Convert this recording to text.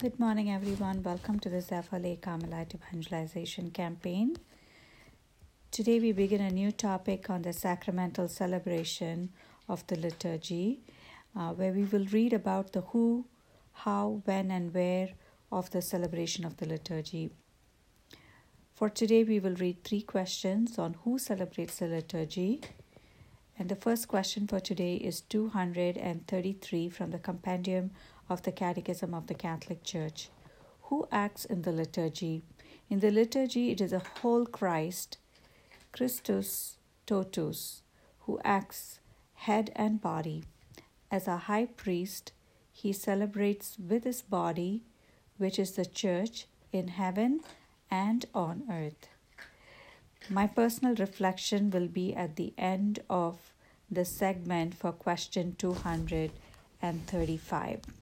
Good morning, everyone. Welcome to the Zephyr Carmelite Evangelization Campaign. Today, we begin a new topic on the sacramental celebration of the liturgy, uh, where we will read about the who, how, when, and where of the celebration of the liturgy. For today, we will read three questions on who celebrates the liturgy. And the first question for today is 233 from the Compendium of the Catechism of the Catholic Church. Who acts in the liturgy? In the liturgy, it is a whole Christ, Christus totus, who acts head and body. As a high priest, he celebrates with his body, which is the church, in heaven and on earth. My personal reflection will be at the end of the segment for question 235.